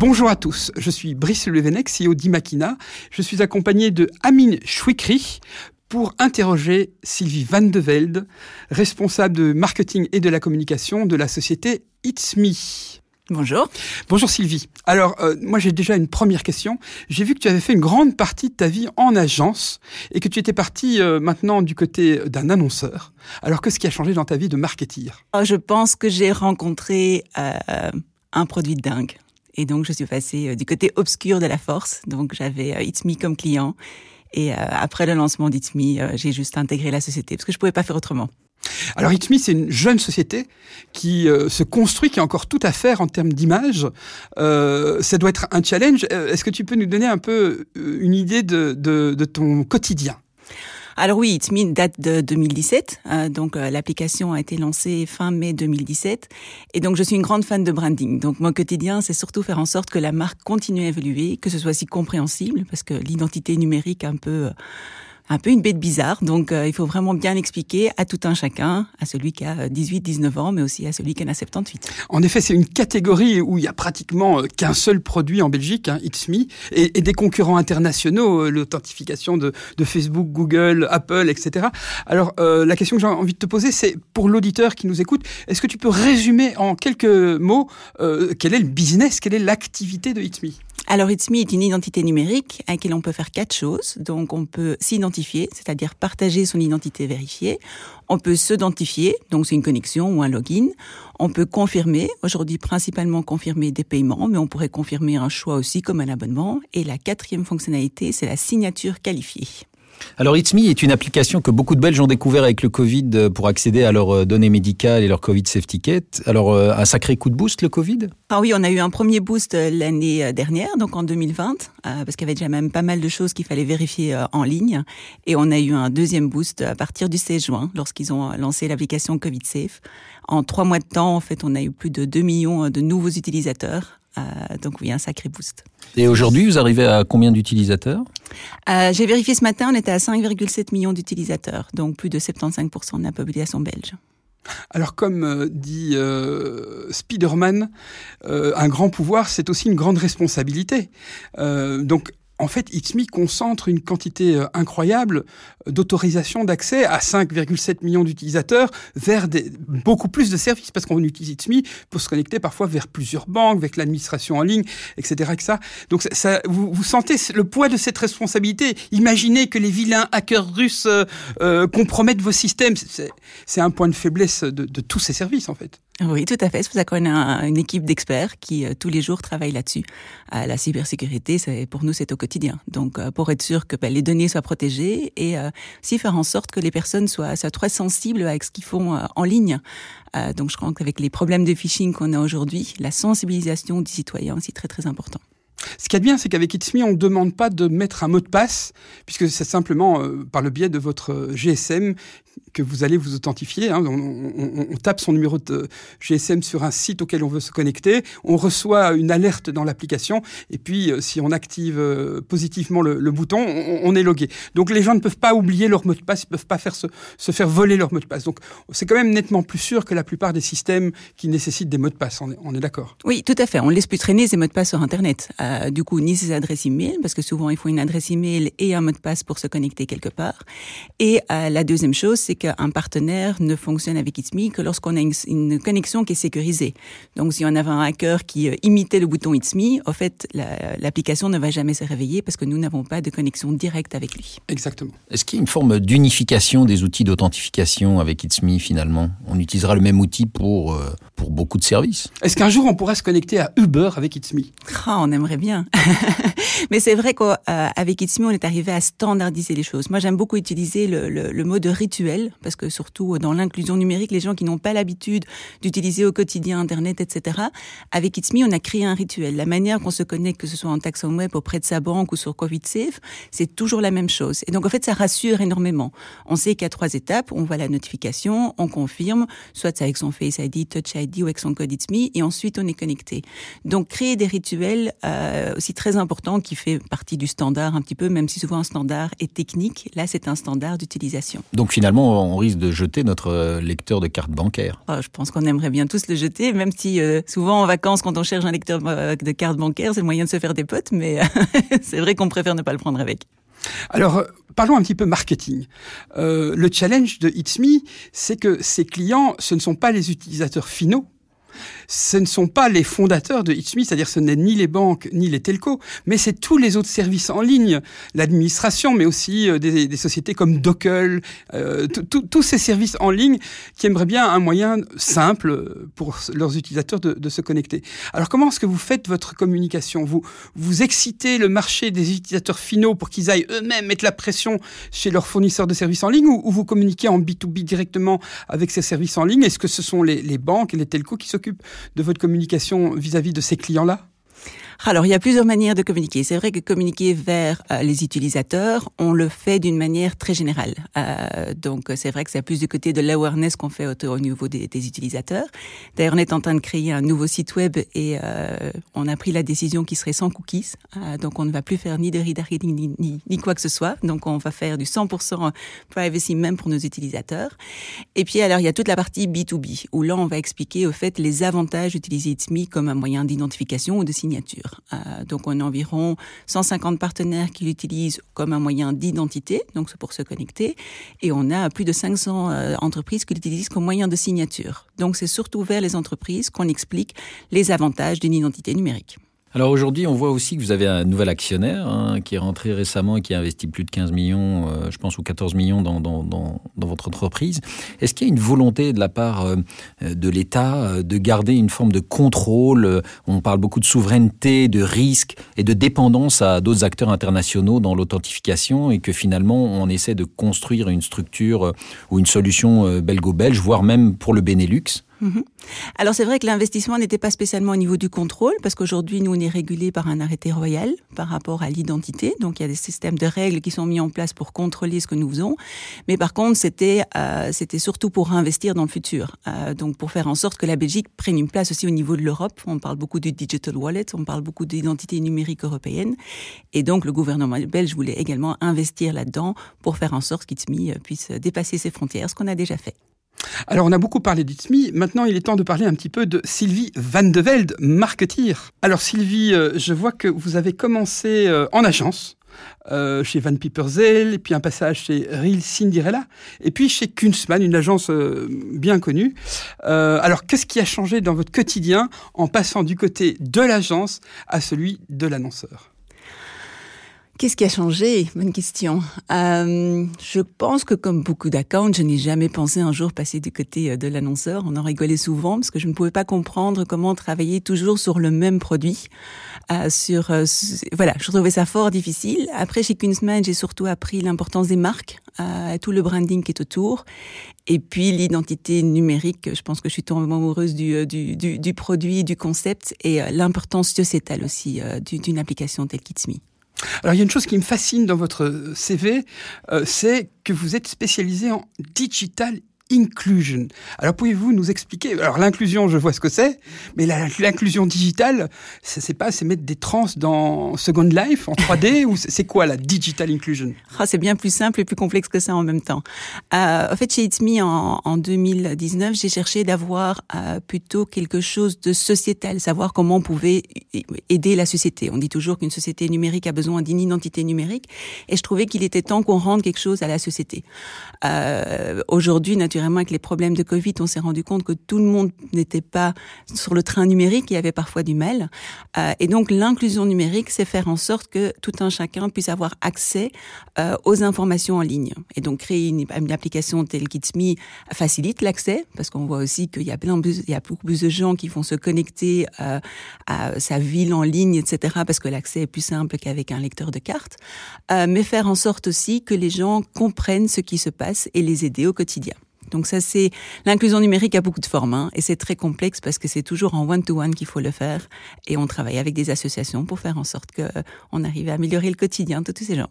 Bonjour à tous, je suis Brice Levenec, CEO d'Imakina. Je suis accompagné de Amine Chouikri pour interroger Sylvie Van de Velde, responsable de marketing et de la communication de la société It's Me. Bonjour. Bonjour Sylvie. Alors, euh, moi j'ai déjà une première question. J'ai vu que tu avais fait une grande partie de ta vie en agence et que tu étais partie euh, maintenant du côté d'un annonceur. Alors, qu'est-ce qui a changé dans ta vie de marketeer? Oh, Je pense que j'ai rencontré euh, un produit dingue. Et donc, je suis passée du côté obscur de la force. Donc, j'avais It's Me comme client. Et après le lancement d'It's Me, j'ai juste intégré la société parce que je pouvais pas faire autrement. Alors Itmi, c'est une jeune société qui euh, se construit, qui a encore tout à faire en termes d'image. Euh, ça doit être un challenge. Euh, est-ce que tu peux nous donner un peu une idée de, de, ton quotidien? Alors oui, It's date de 2017, donc l'application a été lancée fin mai 2017, et donc je suis une grande fan de branding. Donc mon quotidien, c'est surtout faire en sorte que la marque continue à évoluer, que ce soit si compréhensible, parce que l'identité numérique un peu un peu une bête bizarre. Donc, euh, il faut vraiment bien l'expliquer à tout un chacun, à celui qui a 18, 19 ans, mais aussi à celui qui en a 78. En effet, c'est une catégorie où il y a pratiquement euh, qu'un seul produit en Belgique, hein, Me, et, des concurrents internationaux, euh, l'authentification de, Facebook, Google, Apple, etc. Alors, la question que j'ai envie de te poser, c'est pour l'auditeur qui nous écoute, est-ce que tu peux résumer en quelques mots quel est le business, quelle est l'activité de It's Me? Alors, It's Me est une identité numérique à laquelle on peut faire quatre choses. Donc, on peut s'identifier, c'est-à-dire partager son identité vérifiée. On peut s'identifier, donc c'est une connexion ou un login. On peut confirmer, aujourd'hui principalement confirmer des paiements, mais on pourrait confirmer un choix aussi comme un abonnement. Et la quatrième fonctionnalité, c'est la signature qualifiée. Alors It's Me est une application que beaucoup de Belges ont découvert avec le Covid euh, pour accéder à leurs euh, données médicales et leur Covid Safety Kit. Alors euh, un sacré coup de boost le Covid? Ah oui, on a eu un premier boost l'année dernière, donc en 2020, parce qu'il y avait déjà même pas mal de choses qu'il fallait vérifier en ligne. Et on a eu un deuxième boost à partir du 16 juin, lorsqu'ils ont lancé l'application Covid Safe. En trois mois de temps, en fait, on a eu plus de 2 millions de nouveaux utilisateurs. Donc oui, un sacré boost. Et aujourd'hui, vous arrivez à combien d'utilisateurs? Euh, J'ai vérifié ce matin, on était à 5,7 millions d'utilisateurs, donc plus de 75% de la population belge. Alors comme euh, dit euh, Spiderman, un grand pouvoir, c'est aussi une grande responsabilité. donc en fait, It's concentre une quantité euh, incroyable d'autorisation d'accès à 5,7 millions d'utilisateurs vers des, beaucoup plus de services parce qu'on utilise It's pour se connecter parfois vers plusieurs banques, avec l'administration en ligne, etc. Donc ça, vous, vous, sentez le poids de cette responsabilité. Imaginez que les vilains hackers russes euh, euh, compromettent vos systèmes. C'est un point de faiblesse de, de tous ces services en fait. Oui, tout à fait. C'est pour ça qu'on a une équipe d'experts qui euh, tous les jours travaillent là-dessus. Euh, la cybersécurité, pour nous, c'est au quotidien. Donc, euh, pour être sûr que ben, les données soient protégées et aussi faire en sorte que les personnes soient, soient très sensibles avec ce qu'ils font en ligne. donc, je crois qu'avec les problèmes de phishing qu'on a aujourd'hui, la sensibilisation des citoyens, c'est très très important. Ce qui est bien, c'est qu'avec It's on ne demande pas de mettre un mot de passe, puisque c'est simplement par le biais de votre GSM que vous allez vous authentifier. Hein. On, tape son numéro de GSM sur un site auquel on veut se connecter, on reçoit une alerte dans l'application, et puis euh, si on active euh, positivement le, bouton, on, est logué. Donc les gens ne peuvent pas oublier leur mot de passe, ils ne peuvent pas faire se, faire voler leur mot de passe. Donc c'est quand même nettement plus sûr que la plupart des systèmes qui nécessitent des mots de passe. On est, d'accord? Oui, tout à fait. On ne laisse plus traîner ces mots de passe sur Internet. Euh, du coup, ni ces adresses e-mail, parce que souvent il faut une adresse e-mail et un mot de passe pour se connecter quelque part. Et la deuxième chose, c'est qu'un partenaire ne fonctionne avec It's Me que lorsqu'on a une, connexion qui est sécurisée. Donc, si on avait un hacker qui euh, imitait le bouton It's Me, en fait, l'application ne va jamais se réveiller parce que nous n'avons pas de connexion directe avec lui. Exactement. Est-ce qu'il y a une forme d'unification des outils d'authentification avec It's Me finalement? On utilisera le même outil pour, euh, pour beaucoup de services. Est-ce qu'un jour on pourrait se connecter à Uber avec It's Me? Ah, On aimerait bien. Mais c'est vrai qu'avec It's Me, on est arrivé à standardiser les choses. Moi, j'aime beaucoup utiliser le, mot de rituel parce que surtout dans l'inclusion numérique, les gens qui n'ont pas l'habitude d'utiliser au quotidien Internet, etc. Avec It's Me, on a créé un rituel. La manière qu'on se connecte, que ce soit en taxon web auprès de sa banque ou sur Covid Safe, c'est toujours la même chose. Et donc en fait, ça rassure énormément. On sait qu'il y a trois étapes. On voit la notification, on confirme, soit avec son Face ID, Touch ID ou avec son code It's Me, et ensuite on est connecté. Donc créer des rituels, euh, euh, aussi très important qui fait partie du standard un petit peu, même si souvent un standard est technique. Là, c'est un standard d'utilisation. Donc finalement, on risque de jeter notre euh, lecteur de carte bancaire. Oh, je pense qu'on aimerait bien tous le jeter, même si euh, souvent en vacances, quand on cherche un lecteur de carte bancaire, c'est le moyen de se faire des potes, mais c'est vrai qu'on préfère ne pas le prendre avec. Alors, parlons un petit peu marketing. Euh, le challenge de It's Me, c'est que ces clients, ce ne sont pas les utilisateurs finaux, ce ne sont pas les fondateurs de It's c'est-à-dire ce n'est ni les banques ni les telcos, mais c'est tous les autres services en ligne, l'administration, mais aussi euh, des, sociétés comme Dockel, euh, tous ces services en ligne qui aimeraient bien un moyen simple pour leurs utilisateurs de, se connecter. Alors comment est-ce que vous faites votre communication? Vous vous excitez le marché des utilisateurs finaux pour qu'ils aillent eux-mêmes mettre la pression chez leurs fournisseurs de services en ligne ou, vous communiquez en B2B directement avec ces services en ligne? Est-ce que ce sont les, les banques et les telcos qui s'occupent de votre communication vis-à-vis de ces clients-là? Alors, il y a plusieurs manières de communiquer. C'est vrai que communiquer vers euh, les utilisateurs, on le fait d'une manière très générale. Euh, donc, c'est vrai que c'est plus du côté de l'awareness qu'on fait au, au niveau des, utilisateurs. D'ailleurs, on est en train de créer un nouveau site web et euh, on a pris la décision qu'il serait sans cookies. Donc, on ne va plus faire ni de retargeting ni, ni, ni, quoi que ce soit. Donc, on va faire du 100% privacy même pour nos utilisateurs. Et puis, alors, il y a toute la partie B2B où là, on va expliquer au fait les avantages d'utiliser It's Me comme un moyen d'identification ou de signature. Euh, donc on a environ 150 partenaires qui l'utilisent comme un moyen d'identité, donc c'est pour se connecter, et on a plus de 500 euh, entreprises qui l'utilisent comme moyen de signature. Donc c'est surtout vers les entreprises qu'on explique les avantages d'une identité numérique. Alors aujourd'hui, on voit aussi que vous avez un nouvel actionnaire hein, qui est rentré récemment et qui a investi plus de 15 millions, euh, je pense, ou 14 millions dans, dans, dans, dans votre entreprise. Est-ce qu'il y a une volonté de la part euh, de l'État euh, de garder une forme de contrôle On parle beaucoup de souveraineté, de risque et de dépendance à d'autres acteurs internationaux dans l'authentification et que finalement, on essaie de construire une structure ou une solution belgo-belge, voire même pour le Benelux? Mhm. Alors c'est vrai que l'investissement n'était pas spécialement au niveau du contrôle, parce qu'aujourd'hui nous on est régulé par un arrêté royal par rapport à l'identité, donc il y a des systèmes de règles qui sont mis en place pour contrôler ce que nous faisons. Mais par contre c'était euh, c'était surtout pour investir dans le futur, euh, donc pour faire en sorte que la Belgique prenne une place aussi au niveau de l'Europe. On parle beaucoup du digital wallet, on parle beaucoup d'identité numérique européenne, et donc le gouvernement belge voulait également investir là-dedans pour faire en sorte qu'ITSMI puisse dépasser ses frontières, ce qu'on a déjà fait. Alors, on a beaucoup parlé d'Itsmi. Maintenant, il est temps de parler un petit peu de Sylvie Van de Velde, marketeer. Alors, Sylvie, euh, je vois que vous avez commencé euh, en agence. Euh, chez Van Pieperzel, et puis un passage chez Real Cinderella, et puis chez Kunstmann, une agence bien connue. alors, qu'est-ce qui a changé dans votre quotidien en passant du côté de l'agence à celui de l'annonceur? Qu'est-ce qui a changé? Bonne question. Euh, je pense que comme beaucoup d'accounts, je n'ai jamais pensé un jour passer du côté euh, de l'annonceur. On en rigolait souvent parce que je ne pouvais pas comprendre comment travailler toujours sur le même produit. Euh, sur euh, voilà, je trouvais ça fort difficile. Après, chez Kunstmann, j'ai surtout appris l'importance des marques, euh, tout le branding qui est autour, et puis l'identité numérique. Je pense que je suis tombée amoureuse du, euh, du, du, du produit, du concept, et l'importance sociétale aussi d'une application telle qu'Itsme. Alors il y a une chose qui me fascine dans votre CV, euh, c'est que vous êtes spécialisé en digital inclusion. Alors pouvez-vous nous expliquer Alors l'inclusion, je vois ce que c'est, mais l'inclusion digitale, c'est pas c'est mettre des trans dans Second Life en 3D ou c'est quoi la digital inclusion? Oh, C'est bien plus simple et plus complexe que ça en même temps. Euh, en fait, chez It's Me en, en 2019, j'ai cherché d'avoir euh, plutôt quelque chose de sociétal, savoir comment on pouvait aider la société. On dit toujours qu'une société numérique a besoin d'une identité numérique, et je trouvais qu'il était temps qu'on rende quelque chose à la société. Euh, Aujourd'hui, naturellement naturellement, avec les problèmes de Covid, on s'est rendu compte que tout le monde n'était pas sur le train numérique, il y avait parfois du mal. Euh, et donc, l'inclusion numérique, c'est faire en sorte que tout un chacun puisse avoir accès euh, aux informations en ligne. Et donc, créer une, application telle qu'Itsme facilite l'accès, parce qu'on voit aussi qu'il y a a beaucoup plus de gens qui vont se connecter euh, à sa ville en ligne, etc., parce que l'accès est plus simple qu'avec un lecteur de cartes. mais faire en sorte aussi que les gens comprennent ce qui se passe et les aider au quotidien. Donc ça, c'est l'inclusion numérique a beaucoup de formes hein, et c'est très complexe parce que c'est toujours en one-to-one qu'il faut le faire et on travaille avec des associations pour faire en sorte qu'on arrive à améliorer le quotidien de tous ces gens.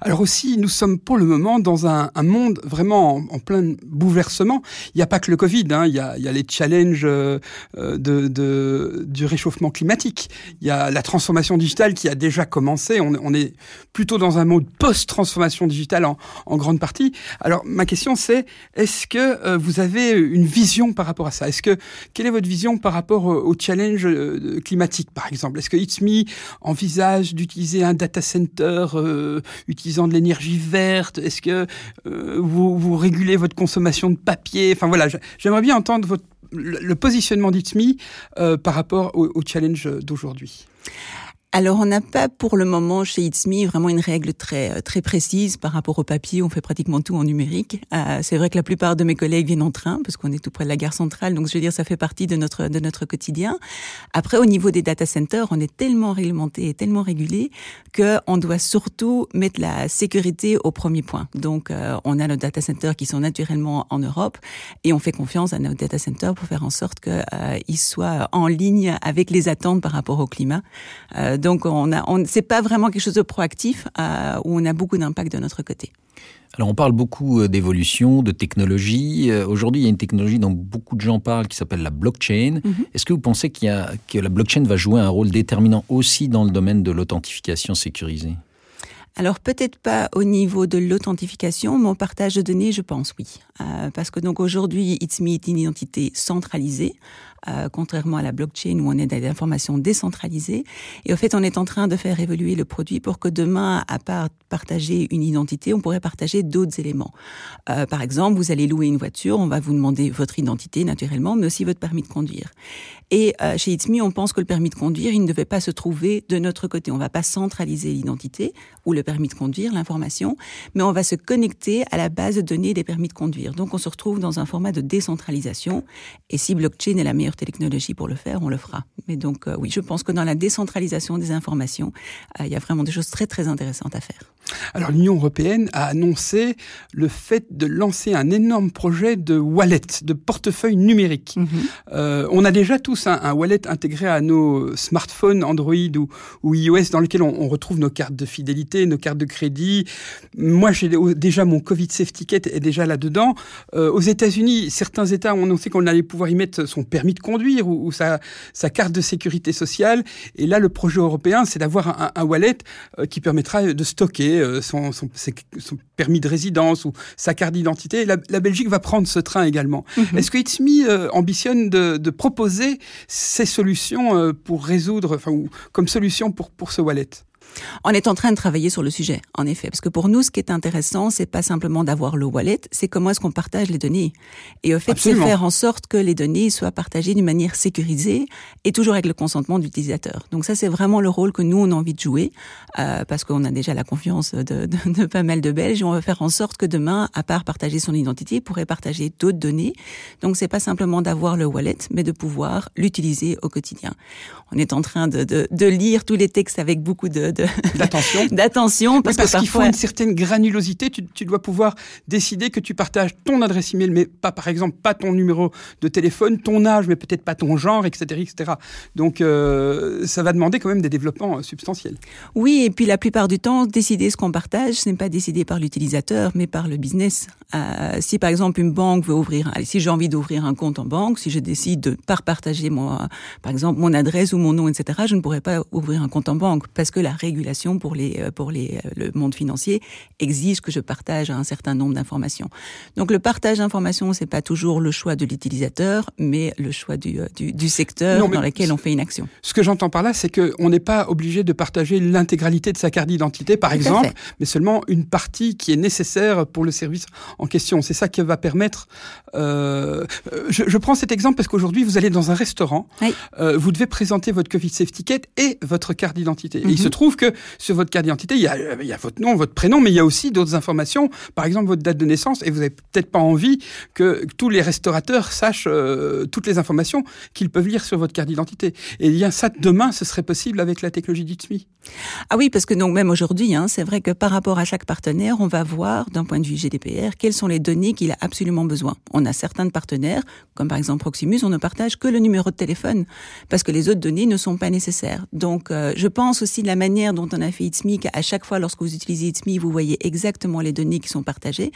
Alors aussi, nous sommes pour le moment dans un, un monde vraiment en, plein bouleversement. Il n'y a pas que le Covid, hein. il, y a, il, y a, les challenges euh, de, de, du réchauffement climatique. Il y a la transformation digitale qui a déjà commencé. On, on est plutôt dans un mode post-transformation digitale en, en, grande partie. Alors ma question c'est, est-ce que euh, vous avez une vision par rapport à ça? Est-ce que quelle est votre vision par rapport au challenge euh, climatique, par exemple? Est-ce que It's Me envisage d'utiliser un data center euh, utilisant de l'énergie verte Est-ce que euh, vous, vous régulez votre consommation de papier? Enfin voilà, j'aimerais bien entendre votre, le, positionnement d'ITSMI euh, par rapport au, au challenge d'aujourd'hui. Alors, on n'a pas pour le moment chez It's Me vraiment une règle très euh, très précise par rapport au papier. On fait pratiquement tout en numérique. Euh, c'est vrai que la plupart de mes collègues viennent en train parce qu'on est tout près de la gare centrale. Donc, je veux dire, ça fait partie de notre de notre quotidien. Après, au niveau des data centers, on est tellement réglementé et tellement régulé que on doit surtout mettre la sécurité au premier point. Donc, euh, on a nos data centers qui sont naturellement en Europe et on fait confiance à nos data centers pour faire en sorte qu'ils soient en ligne avec les attentes par rapport au climat. Donc on a, on, c'est pas vraiment quelque chose de proactif euh, où on a beaucoup d'impact de notre côté. Alors on parle beaucoup euh, d'évolution, de technologie. Euh, aujourd'hui, il y a une technologie dont beaucoup de gens parlent qui s'appelle la blockchain. Mm-hmm. Est-ce que vous pensez qu'il y a, que la blockchain va jouer un rôle déterminant aussi dans le domaine de l'authentification sécurisée? Alors peut-être pas au niveau de l'authentification, mais au partage de données, je pense oui. Euh, parce que donc aujourd'hui, ITSME est une identité centralisée, euh, contrairement à la blockchain où on est dans des informations décentralisées. Et au fait, on est en train de faire évoluer le produit pour que demain, à part partager une identité, on pourrait partager d'autres éléments. Euh, par exemple, vous allez louer une voiture, on va vous demander votre identité naturellement, mais aussi votre permis de conduire. Et euh, chez ITSME, on pense que le permis de conduire, il ne devait pas se trouver de notre côté. On va pas centraliser l'identité ou le permis de conduire, l'information, mais on va se connecter à la base de données des permis de conduire. Donc on se retrouve dans un format de décentralisation. Et si blockchain est la meilleure technologie pour le faire, on le fera. Mais donc euh, oui, je pense que dans la décentralisation des informations, euh, il y a vraiment des choses très très intéressantes à faire. Alors l'Union européenne a annoncé le fait de lancer un énorme projet de wallet, de portefeuille numérique. Mhm. euh, on a déjà tous un, un, wallet intégré à nos smartphones Android ou, ou iOS dans lequel on, on, retrouve nos cartes de fidélité, nos cartes de crédit. Moi, j'ai déjà mon Covid Safety Kit est déjà là-dedans. Euh, aux États-Unis, certains États ont annoncé qu'on allait pouvoir y mettre son permis de conduire ou, ou sa, sa, carte de sécurité sociale. Et là, le projet européen, c'est d'avoir un, un, wallet euh, qui permettra de stocker euh, son, son, son, permis de résidence ou sa carte d'identité. La, la, Belgique va prendre ce train également. -hmm. Est-ce que It's Me euh, ambitionne de, de, proposer ces solutions euh, pour résoudre, enfin, ou comme solution pour, pour ce wallet? On est en train de travailler sur le sujet, en effet, parce que pour nous, ce qui est intéressant, c'est pas simplement d'avoir le wallet, c'est comment est-ce qu'on partage les données. Et au fait, c'est faire en sorte que les données soient partagées d'une manière sécurisée et toujours avec le consentement de l'utilisateur. Donc ça, c'est vraiment le rôle que nous on a envie de jouer, euh, parce qu'on a déjà la confiance de, de, de, pas mal de Belges. Et on veut faire en sorte que demain, à part partager son identité, il pourrait partager d'autres données. Donc c'est pas simplement d'avoir le wallet, mais de pouvoir l'utiliser au quotidien. On est en train de, de, lire tous les textes avec beaucoup de d'attention. D'attention, parce, parce qu'il faut une certaine granulosité. Tu, tu, dois pouvoir décider que tu partages ton adresse email, mais pas, par exemple, pas ton numéro de téléphone, ton âge, mais peut-être pas ton genre, etc., etc. Donc, euh, ça va demander quand même des développements euh, substantiels. Oui, et puis la plupart du temps, décider ce qu'on partage, ce n'est pas décidé par l'utilisateur, mais par le business. Euh, si par exemple une banque veut ouvrir, allez, si j'ai envie d'ouvrir un compte en banque, si je décide de pas partager moi, par exemple, mon adresse ou mon nom, etc., je ne pourrais pas ouvrir un compte en banque parce que la régulation pour les euh, pour les euh, le monde financier exige que je partage un certain nombre d'informations. Donc le partage d'informations, c'est pas toujours le choix de l'utilisateur, mais le choix du euh, du, du secteur non, dans lequel on fait une action. Ce que j'entends par là, c'est que on n'est pas obligé de partager l'intégralité de sa carte d'identité, par Tout exemple, mais seulement une partie qui est nécessaire pour le service en question. C'est ça qui va permettre. Euh, je, je prends cet exemple parce qu'aujourd'hui vous allez dans un restaurant, oui. euh, vous devez présenter votre Covid Safety Kit et votre carte d'identité. Mm -hmm. il se trouve que sur votre carte d'identité, il, il, y a votre nom, votre prénom, mais il y a aussi d'autres informations, par exemple votre date de naissance, et vous n'avez peut-être pas envie que tous les restaurateurs sachent euh, toutes les informations qu'ils peuvent lire sur votre carte d'identité. Et bien ça, demain, ce serait possible avec la technologie d'ITSMI. Ah oui, parce que donc même aujourd'hui, hein, c'est vrai que par rapport à chaque partenaire, on va voir d'un point de vue GDPR sont les données qu'il a absolument besoin. On a certains partenaires, comme par exemple Proximus, on ne partage que le numéro de téléphone parce que les autres données ne sont pas nécessaires. Donc, euh, je pense aussi de la manière dont on a fait It's Me, qu'à chaque fois lorsque vous utilisez It's Me, vous voyez exactement les données qui sont partagées,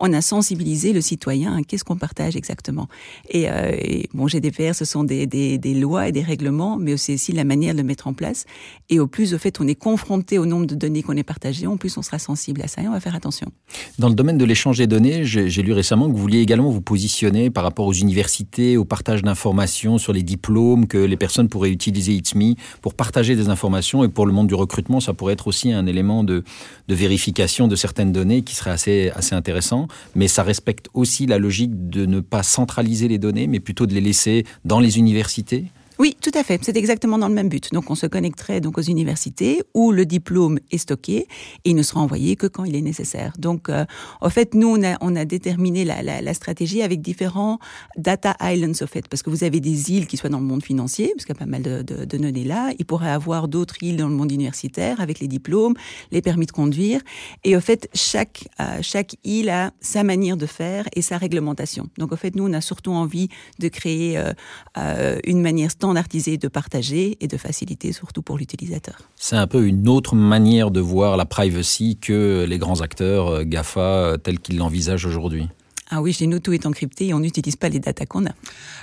on a sensibilisé le citoyen à qu'est-ce qu'on partage exactement. Et, euh, bon, GDPR, ce sont des, lois et des règlements, mais c'est aussi la manière de le mettre en place. Et au plus, au fait, on est confronté au nombre de données qu'on est partagées, en plus, on sera sensible à ça et on va faire attention. Dans le domaine de l'échange données, j'ai lu récemment que vous vouliez également vous positionner par rapport aux universités, au partage d'informations sur les diplômes que les personnes pourraient utiliser It's Me pour partager des informations et pour le monde du recrutement, ça pourrait être aussi un élément de, de vérification de certaines données qui serait assez, assez intéressant. Mais ça respecte aussi la logique de ne pas centraliser les données, mais plutôt de les laisser dans les universités oui, tout à fait. C'est exactement dans le même but. Donc, on se connecterait donc aux universités où le diplôme est stocké et il ne sera envoyé que quand il est nécessaire. Donc, euh, en fait, nous, on a, on a déterminé la, la, la, stratégie avec différents data islands, au fait, parce que vous avez des îles qui soient dans le monde financier, parce qu'il y a pas mal de, de, de données là. Il pourrait avoir d'autres îles dans le monde universitaire avec les diplômes, les permis de conduire. Et au fait, chaque, euh, chaque île a sa manière de faire et sa réglementation. Donc, en fait, nous, on a surtout envie de créer euh, euh une manière standard standardiser, de partager et de faciliter surtout pour l'utilisateur. C'est un peu une autre manière de voir la privacy que les grands acteurs euh, GAFA euh, tels qu'ils l'envisagent aujourd'hui. Ah oui, chez nous, tout est encrypté et on n'utilise pas les datas qu'on a.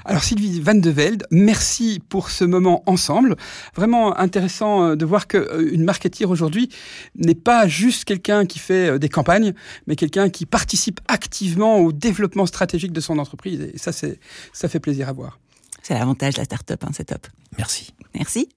Alors Sylvie Van de Velde, merci pour ce moment ensemble. Vraiment intéressant euh, de voir qu'une marketeer aujourd'hui n'est pas juste quelqu'un qui fait des campagnes, mais quelqu'un qui participe activement au développement stratégique de son entreprise. Et ça, ça fait plaisir à voir. C'est l'avantage de la start-up, hein, c'est top. Merci. Merci.